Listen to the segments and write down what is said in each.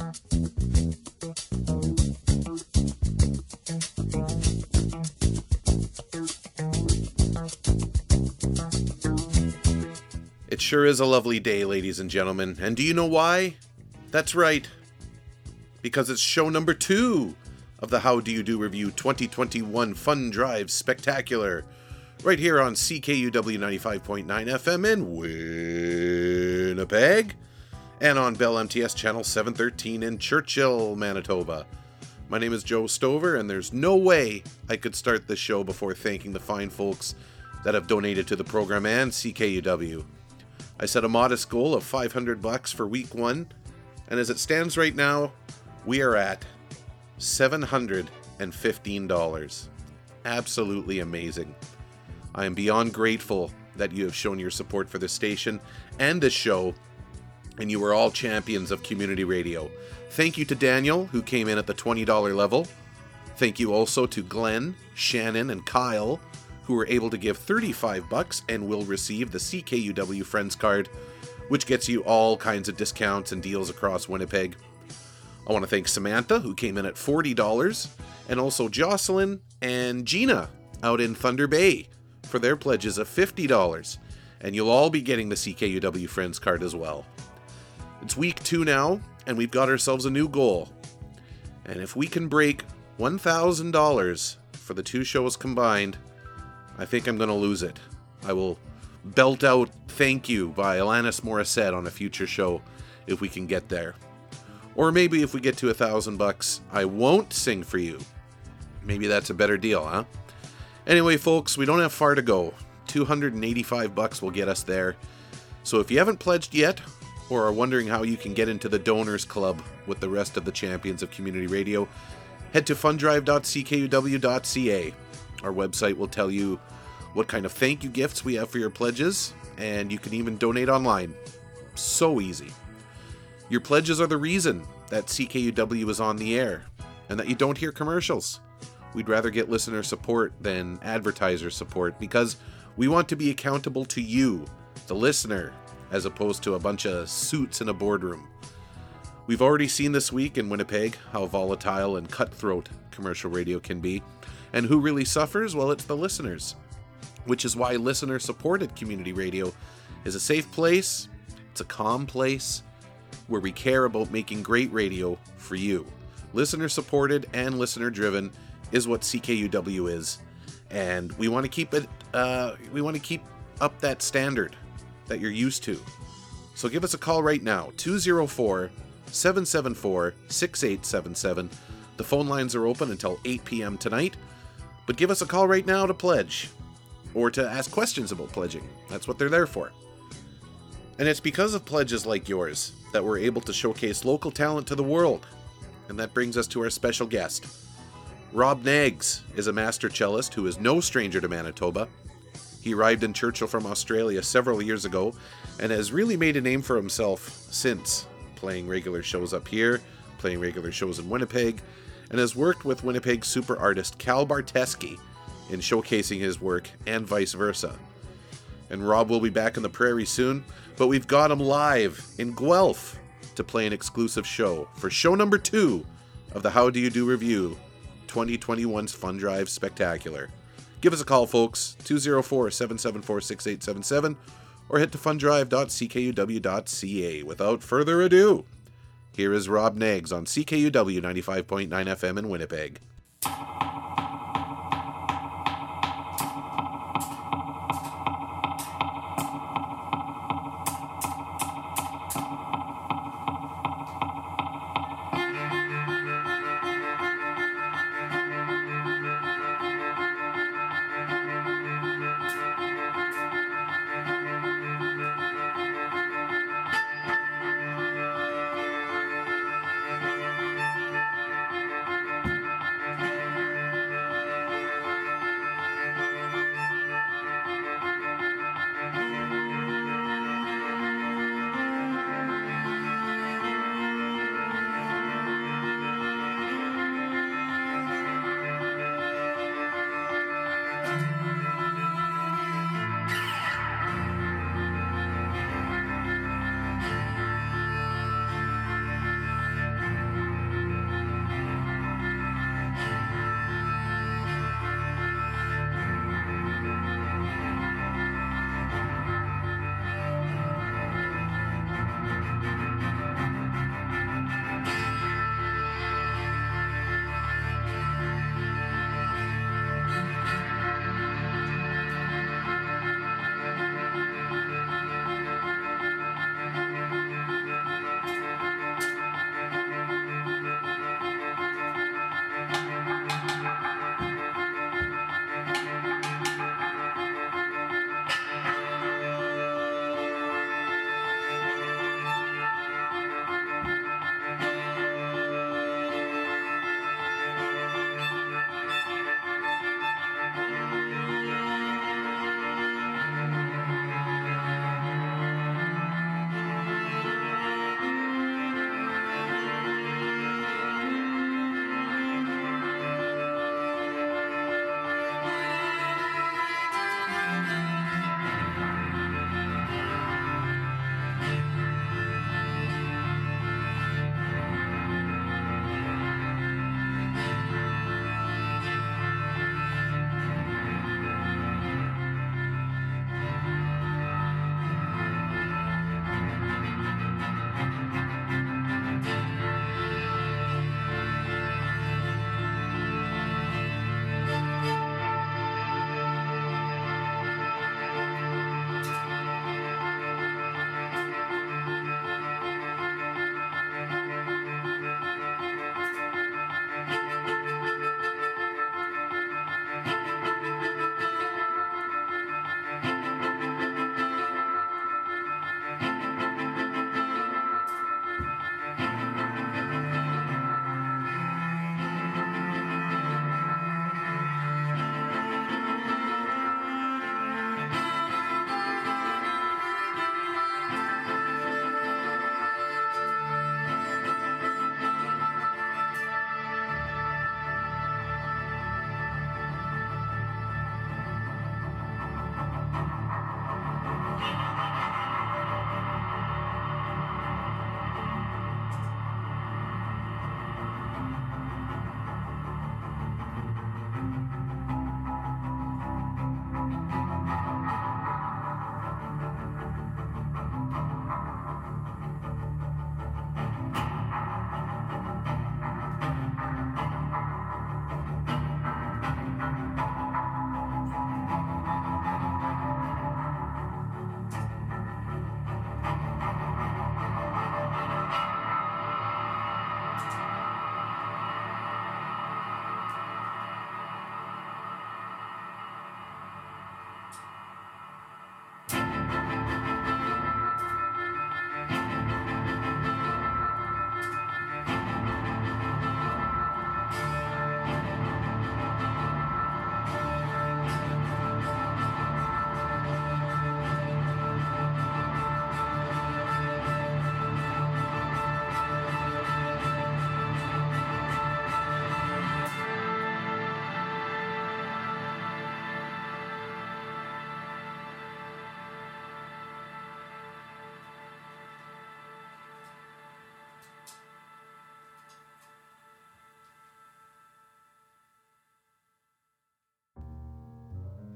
It sure is a lovely day, ladies and gentlemen. And do you know why? That's right. Because it's show number two of the How Do You Do Review 2021 Fun Drive Spectacular. Right here on CKUW 95.9 FM in Winnipeg. And on Bell MTS Channel 713 in Churchill, Manitoba. My name is Joe Stover, and there's no way I could start this show before thanking the fine folks that have donated to the program and CKUW. I set a modest goal of 500 bucks for week 1, and as it stands right now, we are at $715. Absolutely amazing. I am beyond grateful that you have shown your support for this station and this show, and you are all champions of community radio. Thank you to Daniel, who came in at the $20 level. Thank you also to Glenn, Shannon, and Kyle, who were able to give 35 bucks and will receive the CKUW Friends card, which gets you all kinds of discounts and deals across Winnipeg. I want to thank Samantha, who came in at $40, and also Jocelyn and Gina out in Thunder Bay for their pledges of $50. And you'll all be getting the CKUW Friends card as well. It's week two now, and we've got ourselves a new goal. And if we can break $1,000 for the two shows combined, I think I'm going to lose it. I will belt out Thank You by Alanis Morissette on a future show if we can get there. Or maybe if we get to a thousand bucks, I won't sing for you. Maybe that's a better deal, huh? Anyway, folks, we don't have far to go. 285 bucks will get us there. So if you haven't pledged yet, or are wondering how you can get into the donors club with the rest of the champions of community radio, head to fundrive.ckuw.ca. Our website will tell you what kind of thank you gifts we have for your pledges, and you can even donate online. So easy. Your pledges are the reason that CKUW is on the air and that you don't hear commercials. We'd rather get listener support than advertiser support because we want to be accountable to you, the listener, as opposed to a bunch of suits in a boardroom. We've already seen this week in Winnipeg how volatile and cutthroat commercial radio can be. And who really suffers? Well, it's the listeners. Which is why listener supported community radio is a safe place, it's a calm place where we care about making great radio for you. Listener supported and listener driven is what CKUW is. And we want to keep it uh, we want to keep up that standard that you're used to. So give us a call right now 204 774 6877. The phone lines are open until 8 p.m. tonight. But give us a call right now to pledge or to ask questions about pledging. That's what they're there for. And it's because of pledges like yours that we're able to showcase local talent to the world. And that brings us to our special guest. Rob Knaggs is a master cellist who is no stranger to Manitoba. He arrived in Churchill from Australia several years ago and has really made a name for himself since, playing regular shows up here, playing regular shows in Winnipeg, and has worked with Winnipeg super artist Kal Barteski in showcasing his work and vice versa. And Rob will be back in the prairie soon, but we've got him live in Guelph to play an exclusive show for show number two of the How Do You Do review 2021's Fun Drive Spectacular. Give us a call, folks, 204 774 6877, or head to fundrive.ckuw.ca. Without further ado, here is Rob Knaggs on CKUW 95.9 FM in Winnipeg.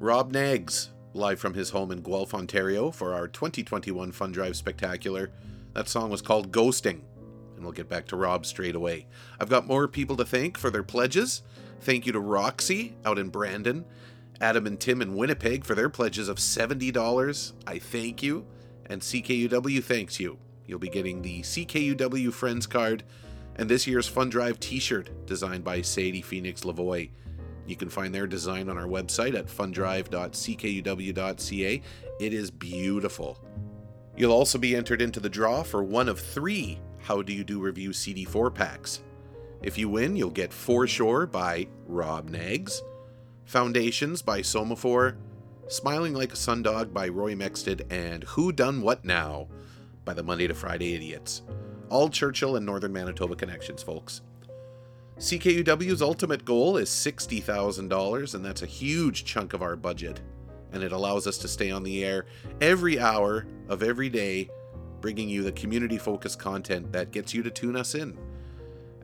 Rob Knaggs, live from his home in Guelph, Ontario, for our 2021 Fun Drive Spectacular. That song was called Ghosting, and we'll get back to Rob straight away. I've got more people to thank for their pledges. Thank you to Roxy out in Brandon, Adam and Tim in Winnipeg for their pledges of $70. I thank you, and CKUW thanks you. You'll be getting the CKUW Friends card and this year's Fun Drive t shirt designed by Sadie Phoenix Lavoie. You can find their design on our website at fundrive.ckuw.ca. It is beautiful. You'll also be entered into the draw for one of three How Do You Do Review CD4 packs. If you win, you'll get Foreshore by Rob Knaggs, Foundations by Somaphore, Smiling Like a Sundog by Roy Mexted, and Who Done What Now by the Monday to Friday Idiots. All Churchill and Northern Manitoba connections, folks. CKUW's ultimate goal is $60,000, and that's a huge chunk of our budget. And it allows us to stay on the air every hour of every day, bringing you the community focused content that gets you to tune us in.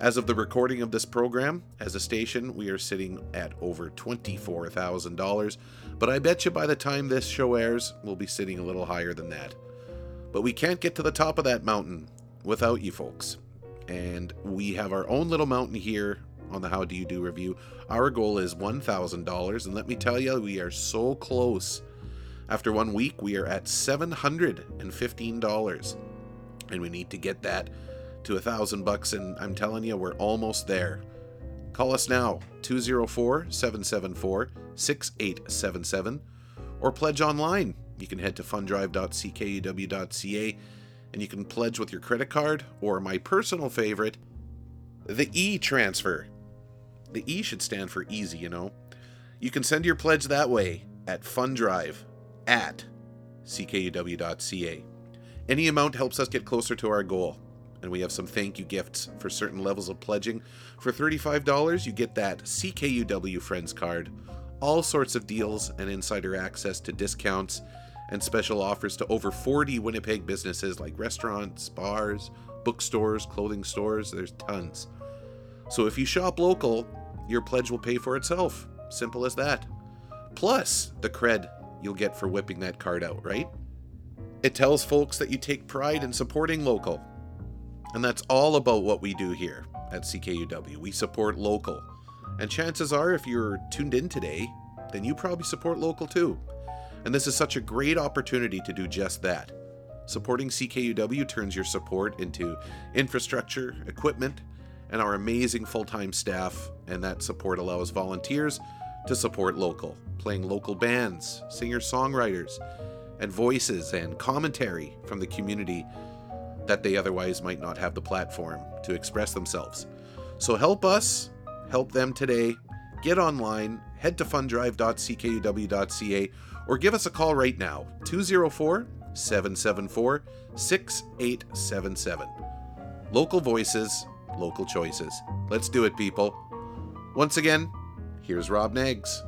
As of the recording of this program, as a station, we are sitting at over $24,000, but I bet you by the time this show airs, we'll be sitting a little higher than that. But we can't get to the top of that mountain without you folks and we have our own little mountain here on the How Do You Do review. Our goal is $1,000, and let me tell you, we are so close. After one week, we are at $715, and we need to get that to a thousand bucks, and I'm telling you, we're almost there. Call us now, 204 774 6877, or pledge online. You can head to fundrive.ckuw.ca and you can pledge with your credit card or my personal favorite, the e transfer. The E should stand for easy, you know. You can send your pledge that way at fundrive at ckuw.ca. Any amount helps us get closer to our goal, and we have some thank you gifts for certain levels of pledging. For $35, you get that CKUW Friends card, all sorts of deals and insider access to discounts and special offers to over 40 Winnipeg businesses like restaurants, bars, bookstores, clothing stores. There's tons. So if you shop local, your pledge will pay for itself. Simple as that. Plus the cred you'll get for whipping that card out, right? It tells folks that you take pride in supporting local. And that's all about what we do here at CKUW. We support local. And chances are, if you're tuned in today, then you probably support local too. And this is such a great opportunity to do just that. Supporting CKUW turns your support into infrastructure, equipment, and our amazing full time staff, and that support allows volunteers to support local, playing local bands, singer songwriters, and voices and commentary from the community that they otherwise might not have the platform to express themselves. So help us, help them today. Get online, head to fundrive.ckuw.ca or give us a call right now 204 774 6877. Local voices, local choices. Let's do it, people. Once again, here's Rob Knaggs.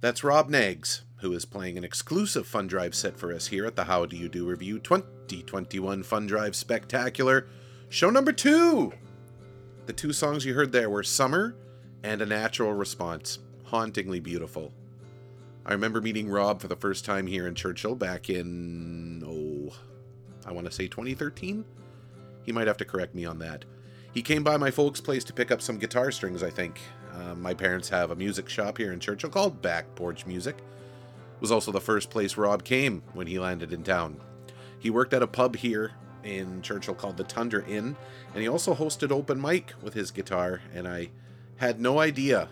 That's Rob Knaggs, who is playing an exclusive Fun Drive set for us here at the How Do You Do Review 2021 Fun Drive Spectacular, show number two. The two songs you heard there were Summer and A Natural Response, hauntingly beautiful. I remember meeting Rob for the first time here in Churchill back in, oh, I want to say 2013? He might have to correct me on that. He came by my folks' place to pick up some guitar strings, I think. Uh, my parents have a music shop here in Churchill called Back Porch Music. It was also the first place Rob came when he landed in town. He worked at a pub here in Churchill called the Tundra Inn, and he also hosted open mic with his guitar, and I had no idea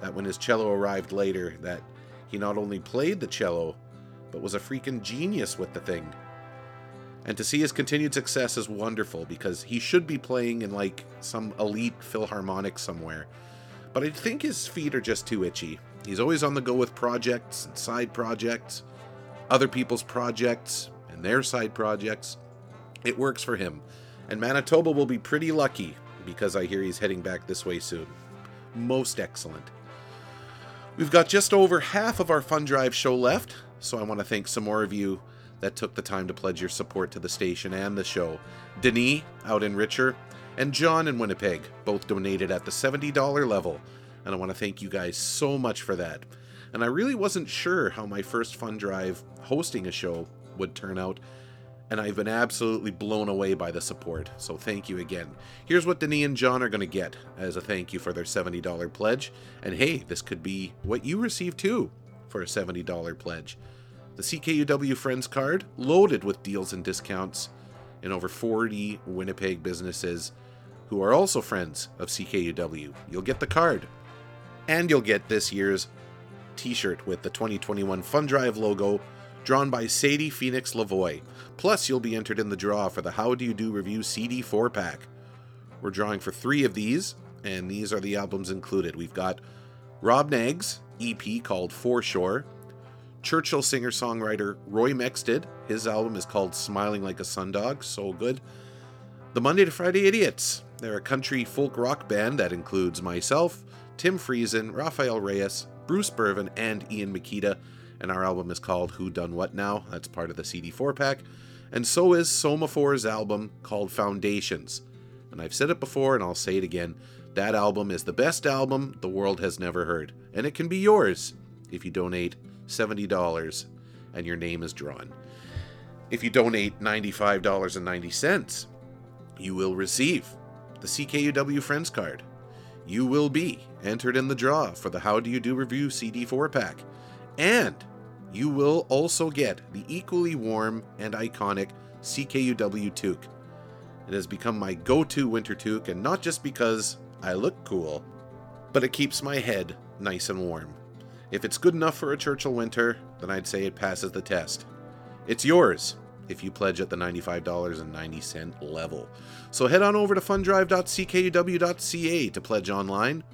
that when his cello arrived later that he not only played the cello, but was a freaking genius with the thing. And to see his continued success is wonderful because he should be playing in like some elite philharmonic somewhere. But I think his feet are just too itchy. He's always on the go with projects and side projects, other people's projects and their side projects. It works for him. And Manitoba will be pretty lucky because I hear he's heading back this way soon. Most excellent. We've got just over half of our Fun Drive show left, so I want to thank some more of you that took the time to pledge your support to the station and the show. Denis out in Richer and John in Winnipeg both donated at the $70 level, and I want to thank you guys so much for that. And I really wasn't sure how my first fun drive hosting a show would turn out, and I've been absolutely blown away by the support, so thank you again. Here's what Denis and John are going to get as a thank you for their $70 pledge, and hey, this could be what you receive too for a $70 pledge. The CKUW Friends card, loaded with deals and discounts in over 40 Winnipeg businesses who are also friends of CKUW. You'll get the card. And you'll get this year's t shirt with the 2021 Fun Drive logo drawn by Sadie Phoenix Lavoie. Plus, you'll be entered in the draw for the How Do You Do Review CD 4 pack. We're drawing for three of these, and these are the albums included. We've got Rob Knaggs' EP called Foreshore, Churchill singer songwriter Roy Mexted. His album is called Smiling Like a Sundog, so good. The Monday to Friday Idiots. They're a country folk rock band that includes myself, Tim Friesen, Rafael Reyes, Bruce Bervin, and Ian Makita. And our album is called Who Done What Now. That's part of the CD4 pack. And so is Soma4's album called Foundations. And I've said it before and I'll say it again. That album is the best album the world has never heard. And it can be yours if you donate $70 and your name is drawn. If you donate $95.90, you will receive the CKUW Friends card. You will be entered in the draw for the How Do You Do Review CD4 pack. And you will also get the equally warm and iconic CKUW toque. It has become my go to winter toque, and not just because I look cool, but it keeps my head nice and warm. If it's good enough for a Churchill winter, then I'd say it passes the test. It's yours if you pledge at the $95.90 level. So head on over to fundrive.ckuw.ca to pledge online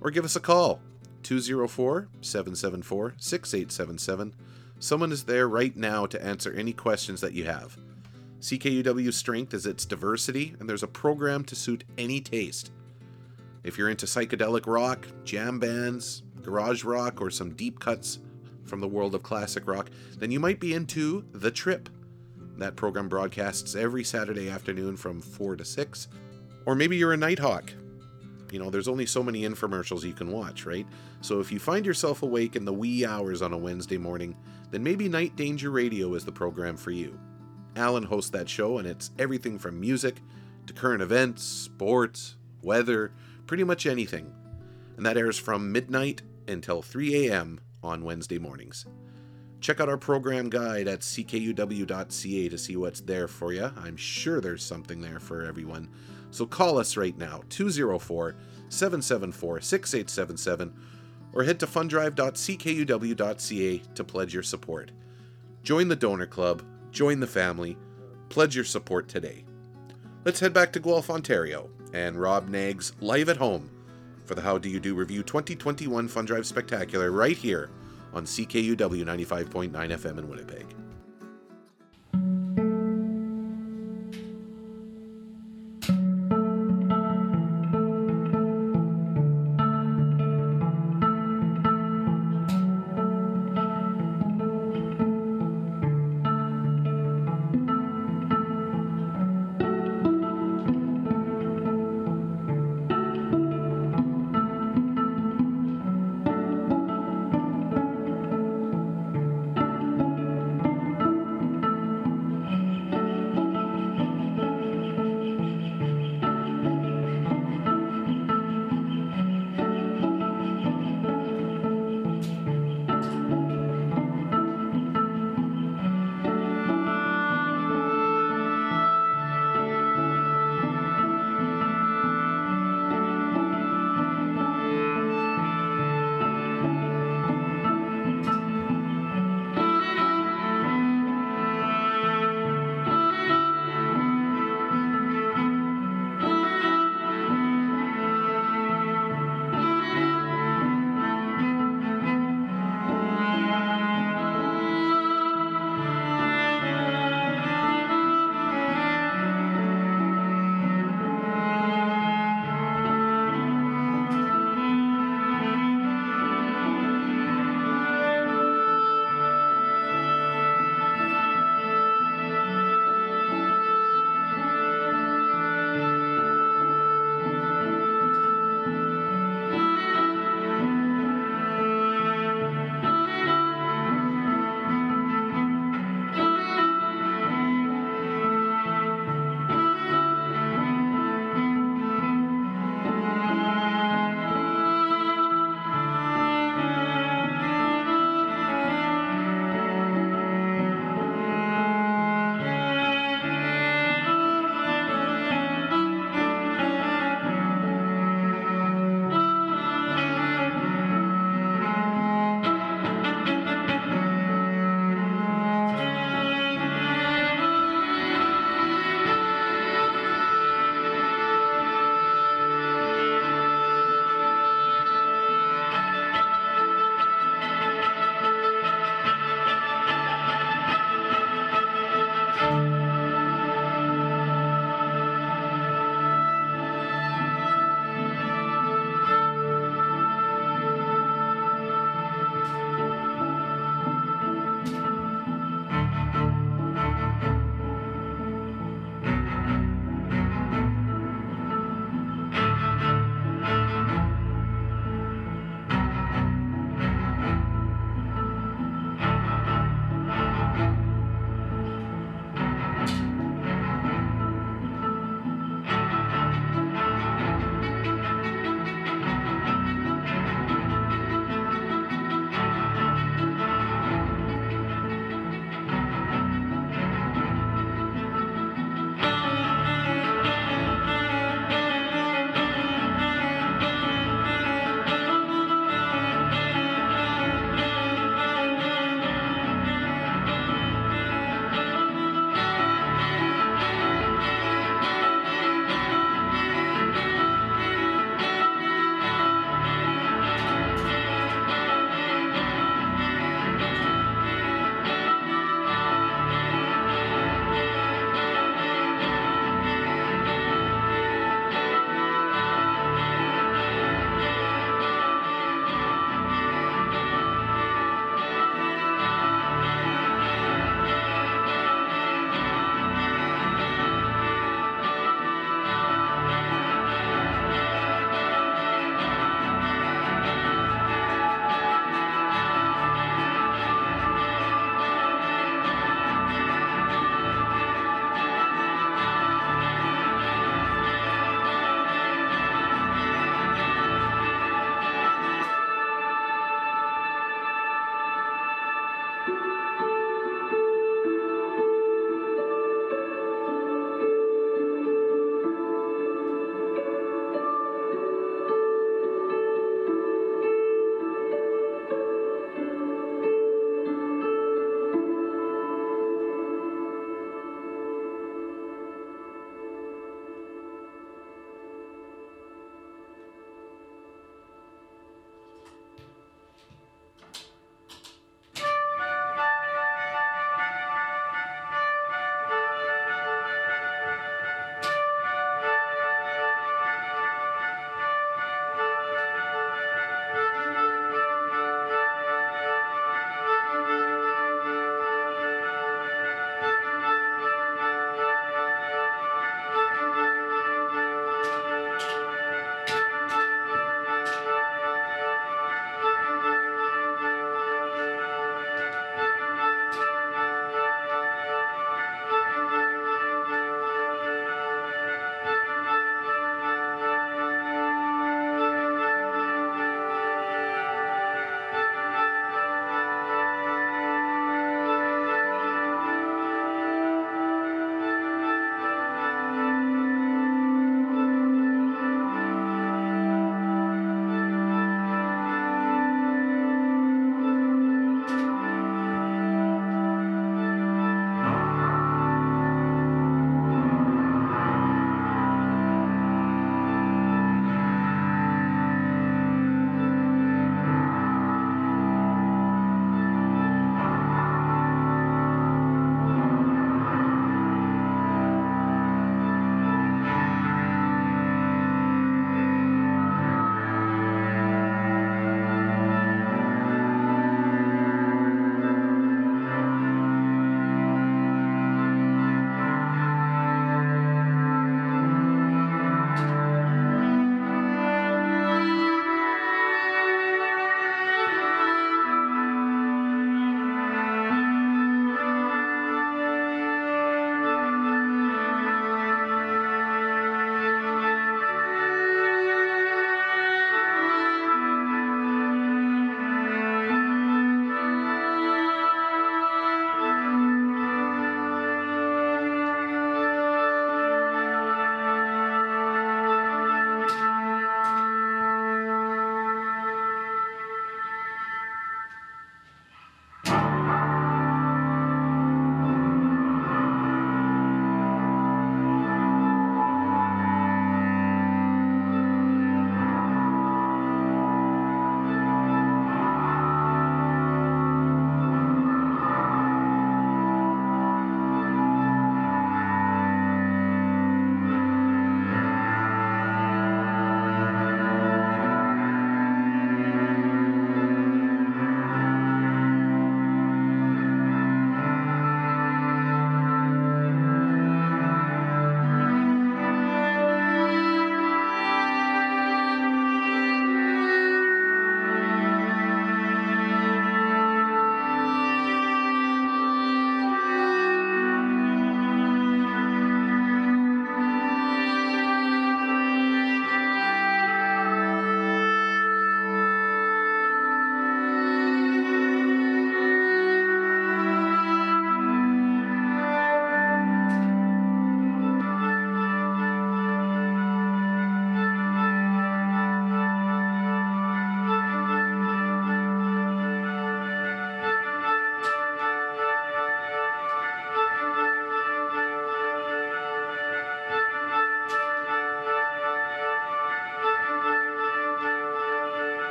or give us a call 204 774 6877. Someone is there right now to answer any questions that you have. CKUW's strength is its diversity, and there's a program to suit any taste. If you're into psychedelic rock, jam bands, garage rock, or some deep cuts from the world of classic rock, then you might be into The Trip. That program broadcasts every Saturday afternoon from 4 to 6. Or maybe you're a Nighthawk. You know, there's only so many infomercials you can watch, right? So if you find yourself awake in the wee hours on a Wednesday morning, then maybe Night Danger Radio is the program for you. Alan hosts that show, and it's everything from music to current events, sports, weather, pretty much anything. And that airs from midnight until 3 a.m. on Wednesday mornings. Check out our program guide at ckuw.ca to see what's there for you. I'm sure there's something there for everyone. So call us right now, 204 774 6877, or head to fundrive.ckuw.ca to pledge your support. Join the donor club, join the family, pledge your support today. Let's head back to Guelph, Ontario, and Rob Knaggs live at home for the How Do You Do Review 2021 Fun Drive Spectacular right here on CKUW 95.9 FM in Winnipeg.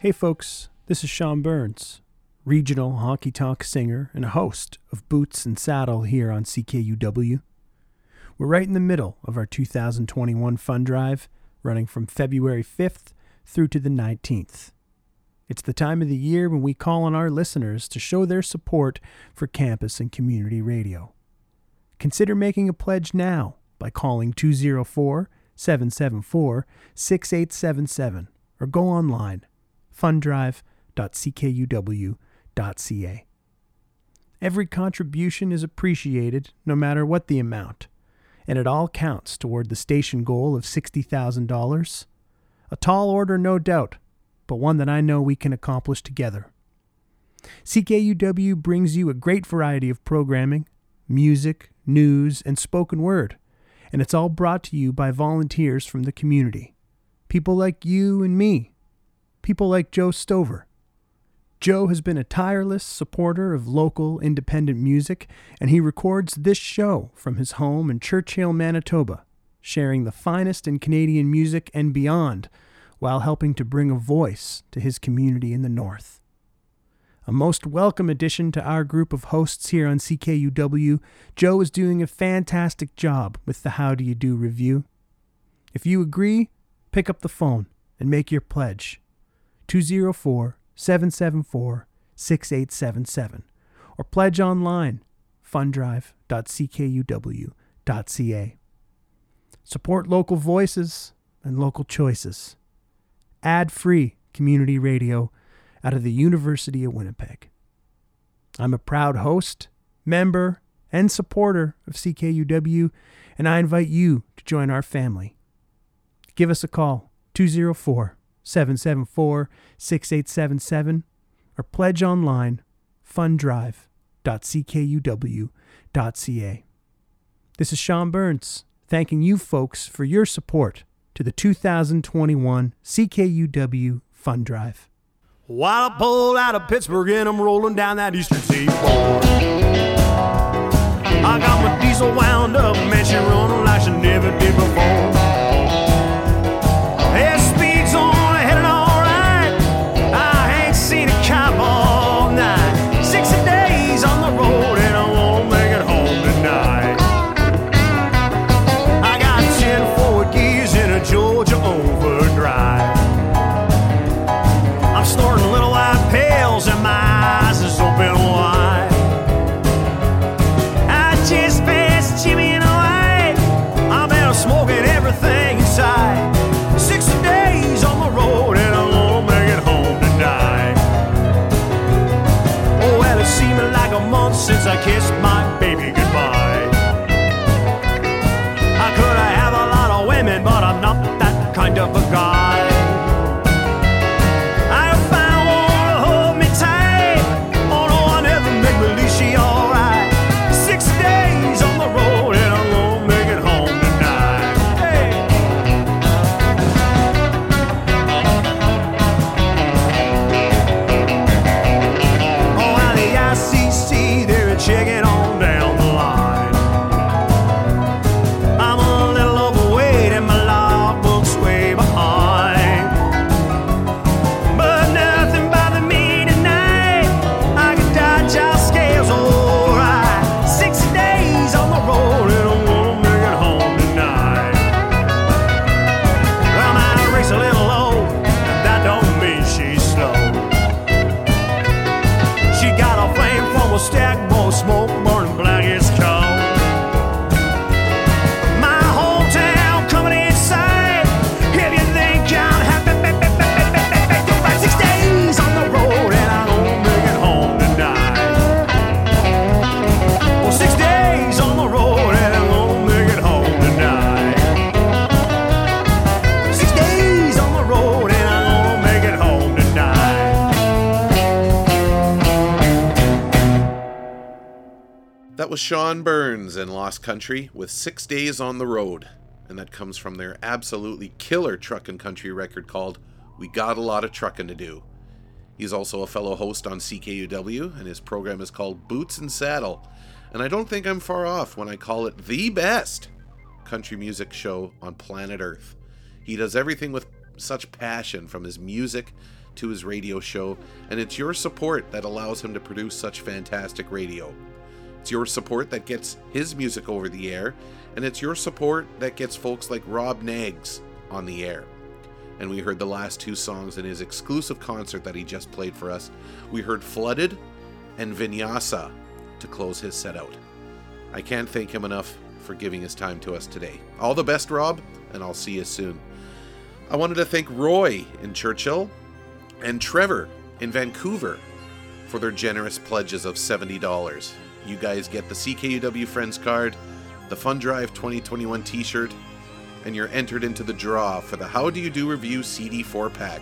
Hey folks, this is Sean Burns, regional honky tonk singer and host of Boots and Saddle here on CKUW. We're right in the middle of our 2021 fund drive, running from February 5th through to the 19th. It's the time of the year when we call on our listeners to show their support for campus and community radio. Consider making a pledge now by calling 204 774 6877 or go online fundrive.ckuw.ca. Every contribution is appreciated no matter what the amount, and it all counts toward the station goal of $60,000. A tall order, no doubt, but one that I know we can accomplish together. CKUW brings you a great variety of programming, music, news, and spoken word, and it's all brought to you by volunteers from the community. People like you and me. People like Joe Stover. Joe has been a tireless supporter of local independent music, and he records this show from his home in Churchill, Manitoba, sharing the finest in Canadian music and beyond while helping to bring a voice to his community in the North. A most welcome addition to our group of hosts here on CKUW, Joe is doing a fantastic job with the How Do You Do review. If you agree, pick up the phone and make your pledge. 204 774 6877 or pledge online fundrive.ckuw.ca. Support local voices and local choices. Ad free community radio out of the University of Winnipeg. I'm a proud host, member, and supporter of CKUW, and I invite you to join our family. Give us a call 204 774 6877 or pledge online fundrive.ckuw.ca. This is Sean Burns, thanking you folks for your support to the 2021 CKUW Fund Drive. While I pulled out of Pittsburgh and I'm rolling down that eastern seaboard. I got my diesel wound up, man, she running like she never did before. That was Sean Burns in Lost Country with Six Days on the Road. And that comes from their absolutely killer truck and country record called We Got a Lot of Truckin' to Do. He's also a fellow host on CKUW, and his program is called Boots and Saddle. And I don't think I'm far off when I call it the best country music show on planet Earth. He does everything with such passion from his music to his radio show, and it's your support that allows him to produce such fantastic radio. It's your support that gets his music over the air, and it's your support that gets folks like Rob Knaggs on the air. And we heard the last two songs in his exclusive concert that he just played for us. We heard Flooded and Vinyasa to close his set out. I can't thank him enough for giving his time to us today. All the best, Rob, and I'll see you soon. I wanted to thank Roy in Churchill and Trevor in Vancouver for their generous pledges of $70. You guys get the CKUW Friends card, the Fun Drive 2021 t shirt, and you're entered into the draw for the How Do You Do Review CD 4 pack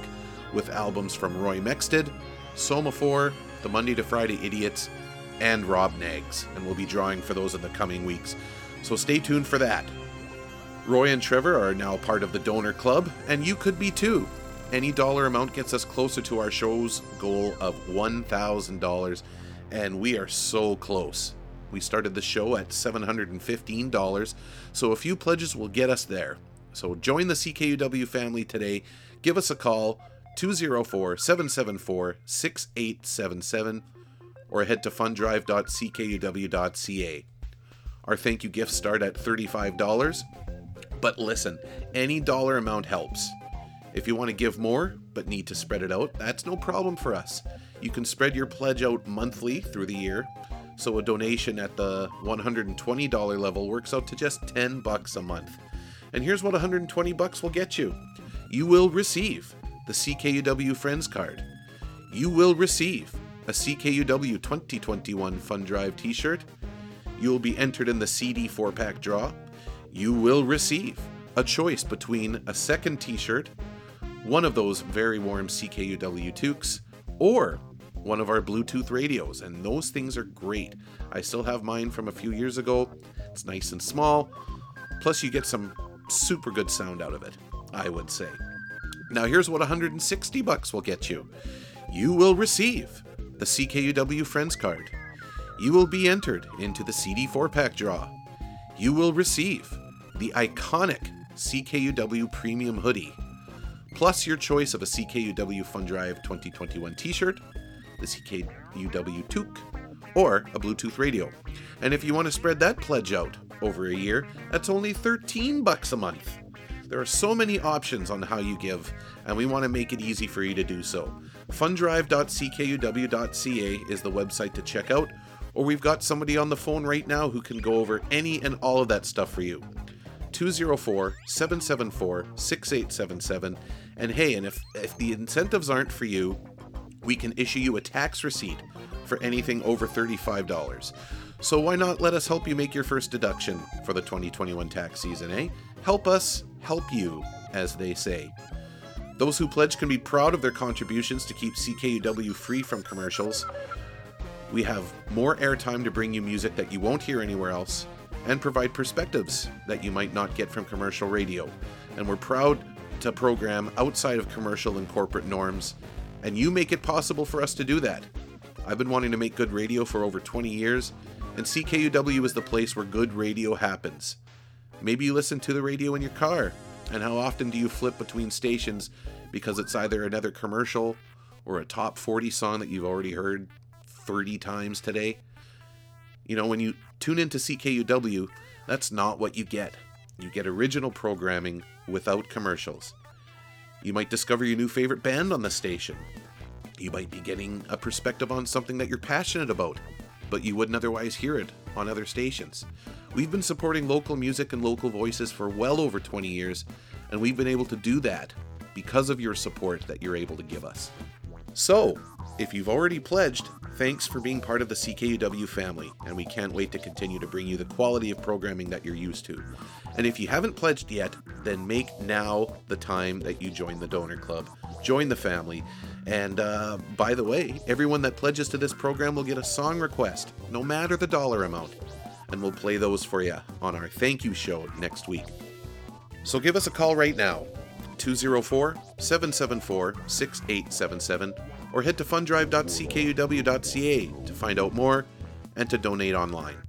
with albums from Roy Mexted, Soma 4, The Monday to Friday Idiots, and Rob Knaggs. And we'll be drawing for those in the coming weeks. So stay tuned for that. Roy and Trevor are now part of the Donor Club, and you could be too. Any dollar amount gets us closer to our show's goal of $1,000, and we are so close. We started the show at $715, so a few pledges will get us there. So join the CKUW family today. Give us a call 204 774 6877 or head to fundrive.ckuw.ca. Our thank you gifts start at $35. But listen, any dollar amount helps. If you want to give more, but need to spread it out, that's no problem for us. You can spread your pledge out monthly through the year, so a donation at the $120 level works out to just 10 bucks a month. And here's what 120 bucks will get you. You will receive the CKUW Friends card. You will receive a CKUW 2021 Fun Drive t-shirt. You will be entered in the CD 4-pack draw. You will receive a choice between a second t-shirt, one of those very warm CKUW toques, or one of our Bluetooth radios, and those things are great. I still have mine from a few years ago. It's nice and small. Plus, you get some super good sound out of it, I would say. Now, here's what 160 bucks will get you. You will receive the CKUW Friends card. You will be entered into the CD 4 pack draw. You will receive the iconic CKUW Premium Hoodie, plus your choice of a CKUW Fun Drive 2021 t shirt, the CKUW toque, or a Bluetooth radio. And if you want to spread that pledge out over a year, that's only 13 bucks a month. There are so many options on how you give, and we want to make it easy for you to do so. Fundrive.ckuw.ca is the website to check out, or we've got somebody on the phone right now who can go over any and all of that stuff for you. 204 774 6877. And hey, and if, if the incentives aren't for you, we can issue you a tax receipt for anything over $35. So why not let us help you make your first deduction for the 2021 tax season, eh? Help us help you, as they say. Those who pledge can be proud of their contributions to keep CKUW free from commercials. We have more airtime to bring you music that you won't hear anywhere else and provide perspectives that you might not get from commercial radio. And we're proud to program outside of commercial and corporate norms, and you make it possible for us to do that. I've been wanting to make good radio for over 20 years, and CKUW is the place where good radio happens. Maybe you listen to the radio in your car, and how often do you flip between stations because it's either another commercial or a top 40 song that you've already heard 30 times today? You know, when you tune into CKUW, that's not what you get. You get original programming without commercials. You might discover your new favorite band on the station. You might be getting a perspective on something that you're passionate about, but you wouldn't otherwise hear it on other stations. We've been supporting local music and local voices for well over 20 years, and we've been able to do that because of your support that you're able to give us. So, if you've already pledged, thanks for being part of the CKUW family, and we can't wait to continue to bring you the quality of programming that you're used to. And if you haven't pledged yet, then make now the time that you join the donor club. Join the family. And uh, by the way, everyone that pledges to this program will get a song request, no matter the dollar amount. And we'll play those for you on our thank you show next week. So give us a call right now, 204 774 6877, or head to fundrive.ckuw.ca to find out more and to donate online.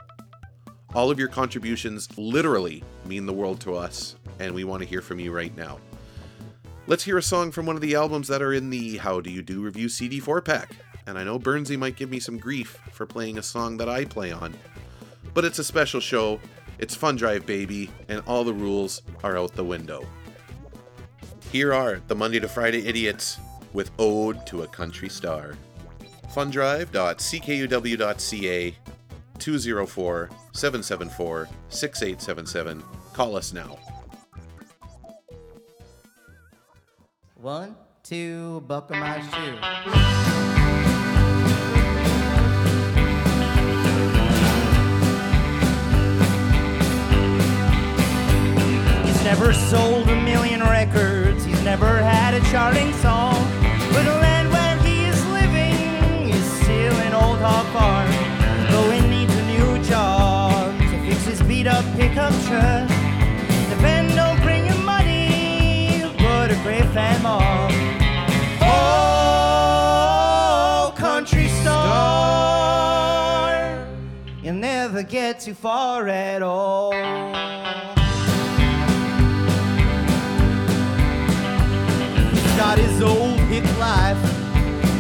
All of your contributions literally mean the world to us, and we want to hear from you right now. Let's hear a song from one of the albums that are in the How Do You Do Review CD 4 pack. And I know Burnsy might give me some grief for playing a song that I play on. But it's a special show, it's Fun Drive Baby, and all the rules are out the window. Here are the Monday to Friday Idiots with Ode to a Country Star. Fundrive.ckuw.ca 204 774 6877. Call us now. One, two, buckle my shoe. He's never sold a million records. He's never had a charting song. But the land where he is living is still an old hog farm. Up pickup truck. The band don't bring him money, but a great fan mom. Oh, country star, you'll never get too far at all. He's got his old hick life,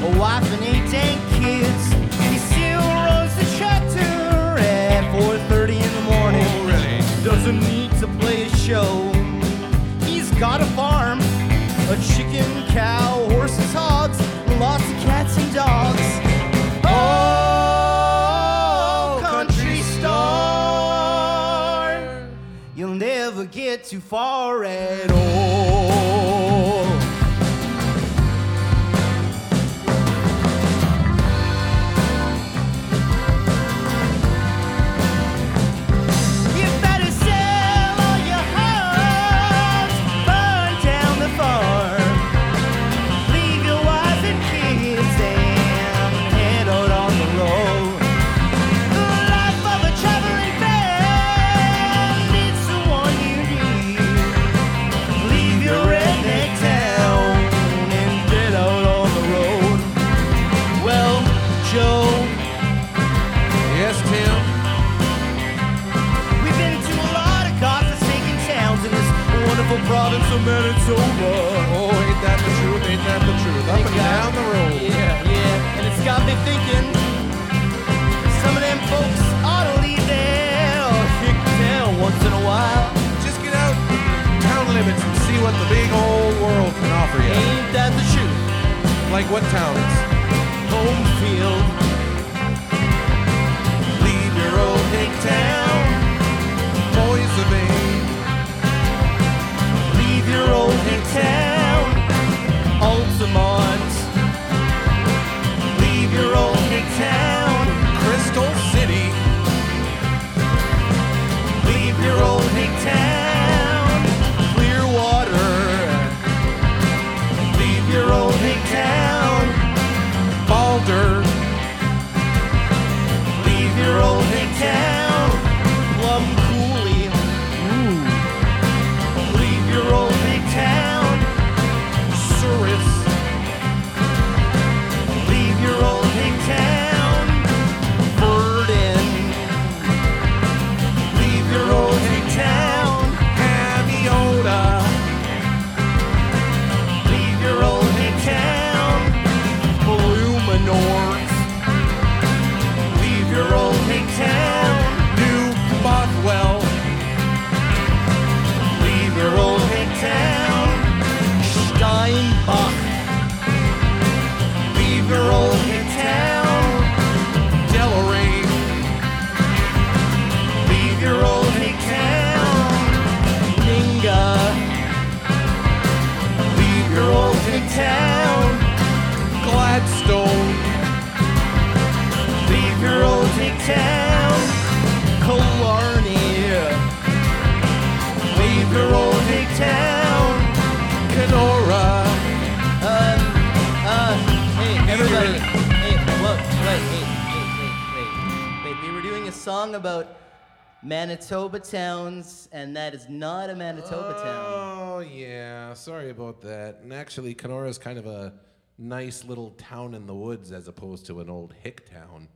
a wife and 18 kids. Doesn't need to play a show. He's got a farm, a chicken, cow, horses, hogs, lots of cats and dogs. Oh, country star, you'll never get too far at all. Manitoba towns, and that is not a Manitoba town. Oh, yeah. Sorry about that. And actually, Kenora is kind of a nice little town in the woods as opposed to an old hick town.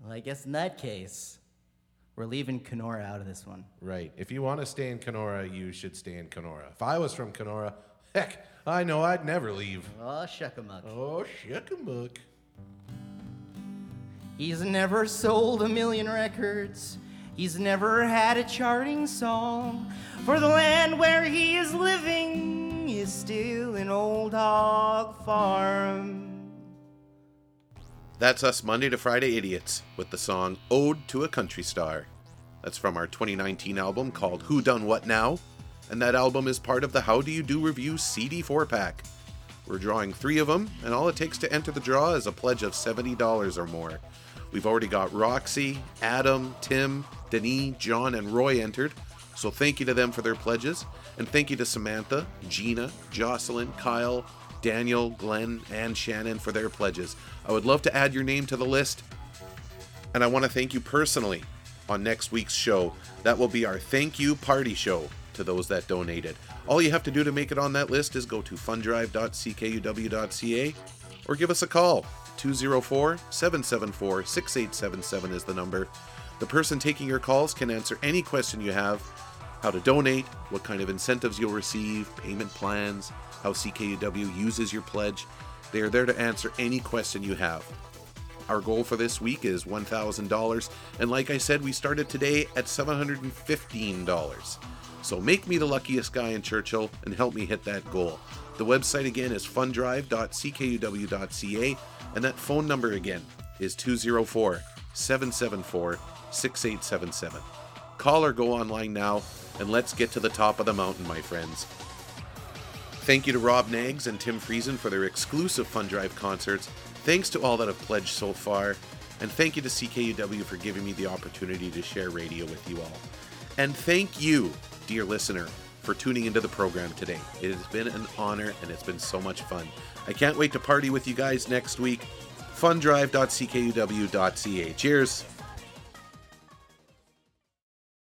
Well, I guess in that case, We're leaving Kenora out of this one. Right. If you want to stay in Kenora, you should stay in Kenora. If I was from Kenora, heck, I know I'd never leave. Oh, shuckamuck. Oh, shuckamuck. He's never sold a million records. He's never had a charting song. For the land where he is living is still an old hog farm. That's us Monday to Friday Idiots with the song Ode to a Country Star. That's from our 2019 album called Who Done What Now, and that album is part of the How Do You Do Review CD 4 pack. We're drawing three of them, and all it takes to enter the draw is a pledge of $70 or more. We've already got Roxy, Adam, Tim, Denis, John, and Roy entered, so thank you to them for their pledges, and thank you to Samantha, Gina, Jocelyn, Kyle, Daniel, Glenn, and Shannon for their pledges. I would love to add your name to the list, and I want to thank you personally on next week's show. That will be our thank you party show to those that donated. All you have to do to make it on that list is go to fundrive.ckuw.ca or give us a call. 204 774 6877 is the number. The person taking your calls can answer any question you have how to donate, what kind of incentives you'll receive, payment plans, how CKUW uses your pledge. They are there to answer any question you have. Our goal for this week is $1,000, and like I said, we started today at $715. So make me the luckiest guy in Churchill and help me hit that goal. The website again is fundrive.ckuw.ca, and that phone number again is 204 774 6877. Call or go online now, and let's get to the top of the mountain, my friends. Thank you to Rob Knaggs and Tim Friesen for their exclusive Fun Drive concerts. Thanks to all that have pledged so far. And thank you to CKUW for giving me the opportunity to share radio with you all. And thank you, dear listener, for tuning into the program today. It has been an honor and it's been so much fun. I can't wait to party with you guys next week. Fundrive.ckuw.ca. Cheers.